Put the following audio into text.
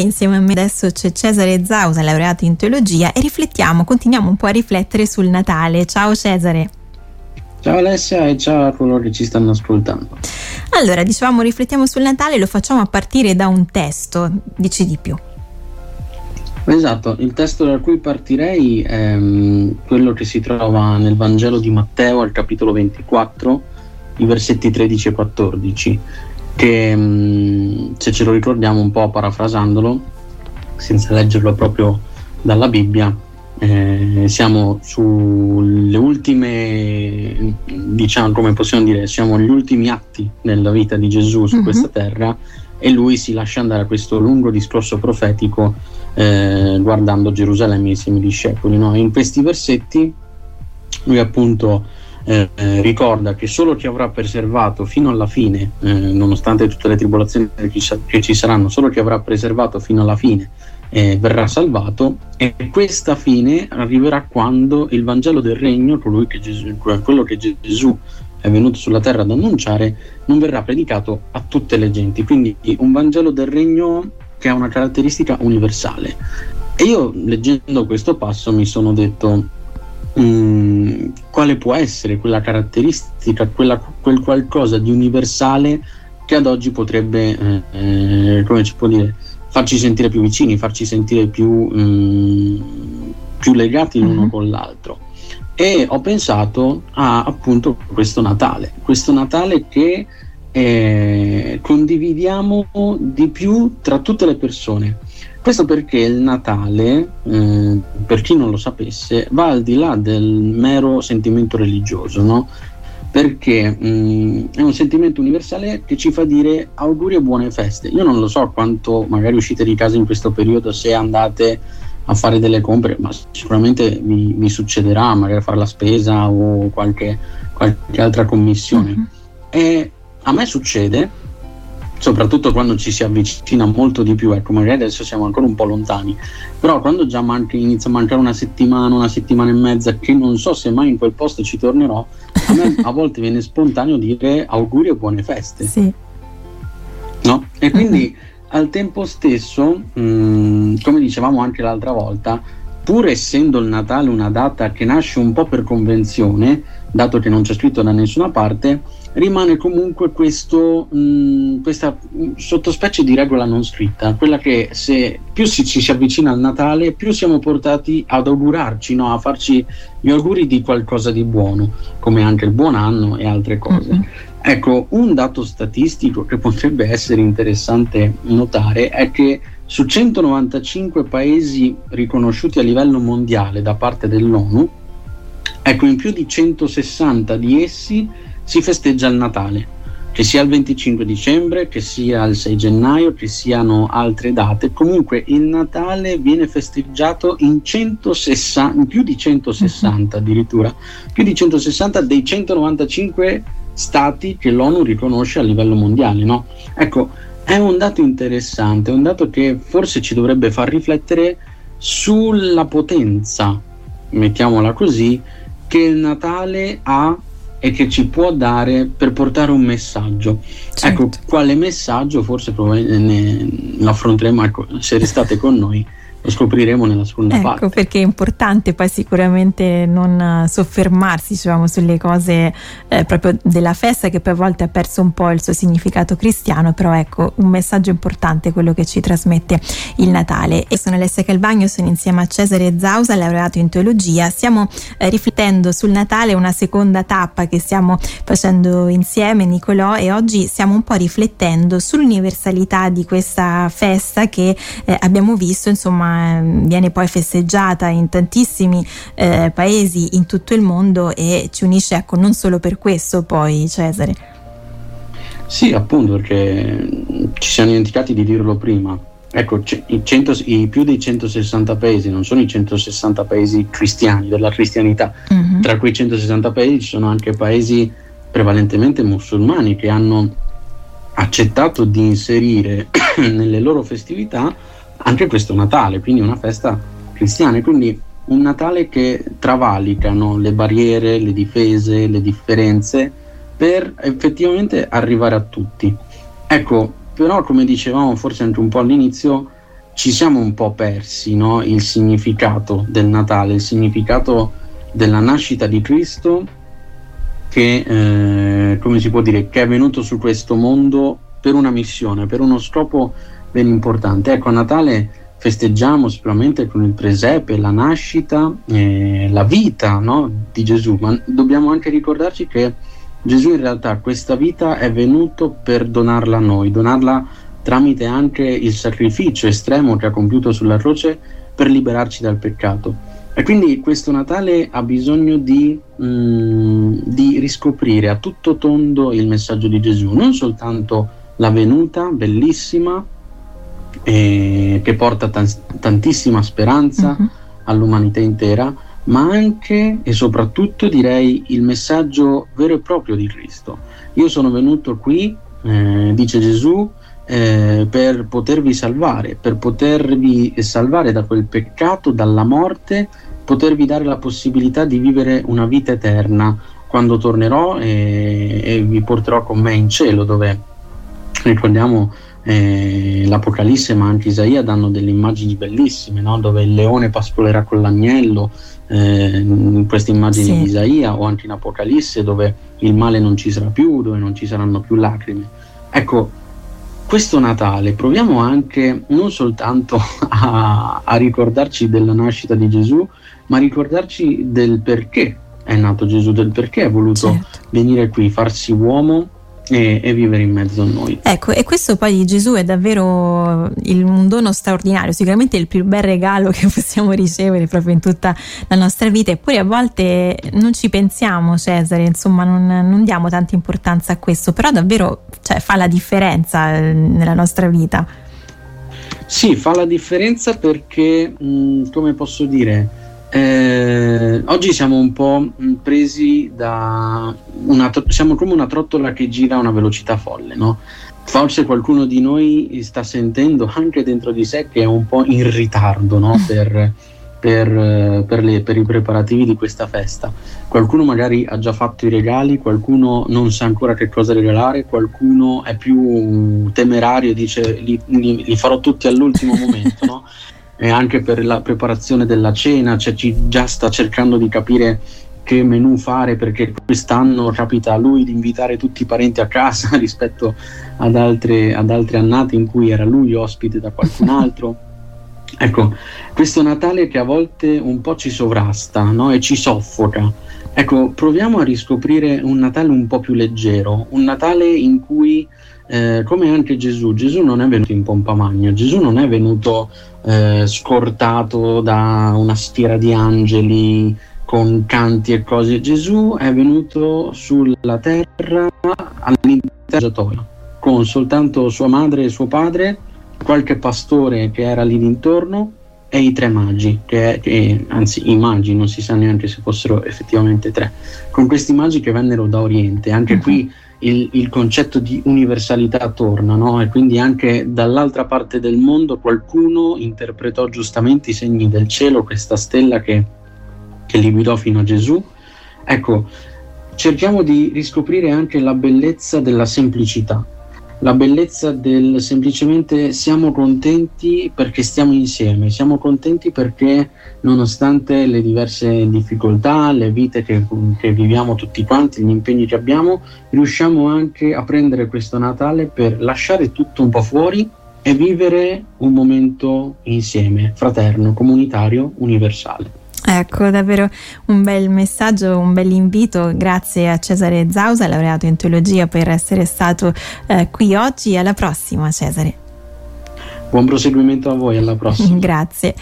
Insieme a me adesso c'è Cesare Zausa, laureato in teologia, e riflettiamo, continuiamo un po' a riflettere sul Natale. Ciao Cesare. Ciao Alessia e ciao a coloro che ci stanno ascoltando. Allora, dicevamo riflettiamo sul Natale, lo facciamo a partire da un testo, dici di più. Esatto, il testo da cui partirei è um, quello che si trova nel Vangelo di Matteo al capitolo 24, i versetti 13 e 14 che mm, se ce lo ricordiamo un po' parafrasandolo, senza leggerlo proprio dalla Bibbia, eh, siamo sulle ultime, diciamo come possiamo dire, siamo agli ultimi atti nella vita di Gesù su mm-hmm. questa terra e lui si lascia andare a questo lungo discorso profetico eh, guardando Gerusalemme insieme ai discepoli. No? In questi versetti lui appunto eh, ricorda che solo chi avrà preservato fino alla fine, eh, nonostante tutte le tribolazioni che ci saranno, solo chi avrà preservato fino alla fine eh, verrà salvato e questa fine arriverà quando il Vangelo del Regno, che Gesù, quello che Gesù è venuto sulla terra ad annunciare, non verrà predicato a tutte le genti. Quindi un Vangelo del Regno che ha una caratteristica universale. E io leggendo questo passo mi sono detto mh, mm, quale può essere quella caratteristica, quella, quel qualcosa di universale che ad oggi potrebbe, eh, come ci può dire, farci sentire più vicini, farci sentire più, mh, mm, più legati l'uno mm-hmm. con l'altro. E ho pensato a appunto questo Natale, questo Natale che eh, condividiamo di più tra tutte le persone questo perché il Natale, eh, per chi non lo sapesse, va al di là del mero sentimento religioso, no? perché mh, mm, è un sentimento universale che ci fa dire auguri e buone feste. Io non lo so quanto magari uscite di casa in questo periodo, se andate a fare delle compere, ma sicuramente vi, vi succederà magari a fare la spesa o qualche, qualche altra commissione. Mm-hmm. E a me succede soprattutto quando ci si avvicina molto di più, ecco, magari adesso siamo ancora un po' lontani, però quando già manca, inizia a mancare una settimana, una settimana e mezza, che non so se mai in quel posto ci tornerò, a me a volte viene spontaneo dire auguri e buone feste. Sì. No? E quindi al tempo stesso, mh, mm, come dicevamo anche l'altra volta, pur essendo il Natale una data che nasce un po' per convenzione, dato che non c'è scritto da nessuna parte, rimane comunque questo, mh, questa sottospecie di regola non scritta, quella che se più si, ci si avvicina al Natale, più siamo portati ad augurarci, no? a farci gli auguri di qualcosa di buono, come anche il buon anno e altre cose. Mm-hmm. Ecco, un dato statistico che potrebbe essere interessante notare è che su 195 paesi riconosciuti a livello mondiale da parte dell'ONU, ecco in più di 160 di essi si festeggia il Natale, che sia il 25 dicembre, che sia il 6 gennaio, che siano altre date, comunque il Natale viene festeggiato in, 160, in più di 160 addirittura, più di 160 dei 195 stati che l'ONU riconosce a livello mondiale. No? Ecco, è un dato interessante, un dato che forse ci dovrebbe far riflettere sulla potenza, mettiamola così, che il Natale ha e che ci può dare per portare un messaggio. Certo. Ecco, quale messaggio forse ne, ne, affronteremo ecco, se restate con noi lo scopriremo nella seconda ecco, parte. perché è importante poi sicuramente non soffermarsi diciamo, sulle cose eh, proprio della festa che poi a volte ha perso un po' il suo significato cristiano, però ecco un messaggio importante quello che ci trasmette il Natale. E sono Alessia Calvagno, sono insieme a Cesare Zausa, laureato in teologia. Stiamo eh, riflettendo sul Natale, una seconda tappa che stiamo facendo insieme, Nicolò, e oggi stiamo un po' riflettendo sull'universalità di questa festa che eh, abbiamo visto, insomma, viene poi festeggiata in tantissimi eh, paesi in tutto il mondo e ci unisce ecco non solo per questo poi Cesare. Sì, appunto perché ci siamo dimenticati di dirlo prima. Ecco, i, 100, i, più dei 160 paesi non sono i 160 paesi cristiani, della cristianità. Mm-hmm. Tra quei 160 paesi ci sono anche paesi prevalentemente musulmani che hanno accettato di inserire nelle loro festività anche questo Natale, quindi una festa cristiana, quindi un Natale che travalica no? le barriere, le difese, le differenze per effettivamente arrivare a tutti. Ecco, però come dicevamo forse anche un po' all'inizio, ci siamo un po' persi no? il significato del Natale, il significato della nascita di Cristo che, eh, come si può dire, che è venuto su questo mondo per una missione, per uno scopo ben importante. Ecco, a Natale festeggiamo sicuramente con il presepe, la nascita, eh, la vita no, di Gesù, ma dobbiamo anche ricordarci che Gesù in realtà questa vita è venuto per donarla a noi, donarla tramite anche il sacrificio estremo che ha compiuto sulla croce per liberarci dal peccato. E quindi questo Natale ha bisogno di, mm, di riscoprire a tutto tondo il messaggio di Gesù, non soltanto la venuta bellissima, eh, che porta t- tantissima speranza uh-huh. all'umanità intera, ma anche e soprattutto direi il messaggio vero e proprio di Cristo. Io sono venuto qui, eh, dice Gesù, eh, per potervi salvare, per potervi salvare da quel peccato, dalla morte, potervi dare la possibilità di vivere una vita eterna quando tornerò e, e vi porterò con me in cielo dove ricordiamo eh, l'Apocalisse ma anche Isaia danno delle immagini bellissime no? dove il leone pascolerà con l'agnello eh, in queste immagini sì. di Isaia o anche in Apocalisse dove il male non ci sarà più, dove non ci saranno più lacrime. Ecco, questo Natale proviamo anche non soltanto a, a ricordarci della nascita di Gesù, ma a ricordarci del perché è nato Gesù, del perché ha voluto certo. venire qui, farsi uomo e, e, vivere in mezzo a noi. Ecco, e questo poi di Gesù è davvero il, un dono straordinario, sicuramente il più bel regalo che possiamo ricevere proprio in tutta la nostra vita, eppure a volte non ci pensiamo, Cesare, insomma, non, non diamo tanta importanza a questo, però davvero cioè, fa la differenza eh, nella nostra vita. Sì, fa la differenza perché, mh, come posso dire, eh, oggi siamo un po' presi da una, siamo come una trottola che gira a una velocità folle, no? Forse qualcuno di noi sta sentendo anche dentro di sé che è un po' in ritardo no? per, per, per, le, per, i preparativi di questa festa. Qualcuno magari ha già fatto i regali, qualcuno non sa ancora che cosa regalare, qualcuno è più temerario e dice li, li, li farò tutti all'ultimo momento. No? e anche per la preparazione della cena, cioè ci già sta cercando di capire che menù fare perché quest'anno capita a lui di invitare tutti i parenti a casa rispetto ad altre, ad altre annate in cui era lui ospite da qualcun altro. Ecco, questo Natale che a volte un po' ci sovrasta no? e ci soffoca. Ecco, proviamo a riscoprire un Natale un po' più leggero, un Natale in cui eh, come anche Gesù, Gesù non è venuto in pompa magna, Gesù non è venuto eh, scortato da una stiera di angeli con canti e cose, Gesù è venuto sulla terra all'interno con soltanto sua madre e suo padre, qualche pastore che era lì dintorno e i tre magi, che, che, anzi i magi non si sa neanche se fossero effettivamente tre, con questi magi che vennero da Oriente, anche uh-huh. qui il, il, concetto di universalità torna, no? e quindi anche dall'altra parte del mondo qualcuno interpretò giustamente i segni del cielo, questa stella che, che li guidò fino a Gesù. Ecco, cerchiamo di riscoprire anche la bellezza della semplicità, la bellezza del semplicemente siamo contenti perché stiamo insieme, siamo contenti perché nonostante le diverse difficoltà, le vite che, che, viviamo tutti quanti, gli impegni che abbiamo, riusciamo anche a prendere questo Natale per lasciare tutto un po' fuori e vivere un momento insieme, fraterno, comunitario, universale. Ecco, davvero un bel messaggio, un bel invito. Grazie a Cesare Zausa, laureato in teologia, per essere stato eh, qui oggi. Alla prossima, Cesare. Buon proseguimento a voi, alla prossima. Grazie.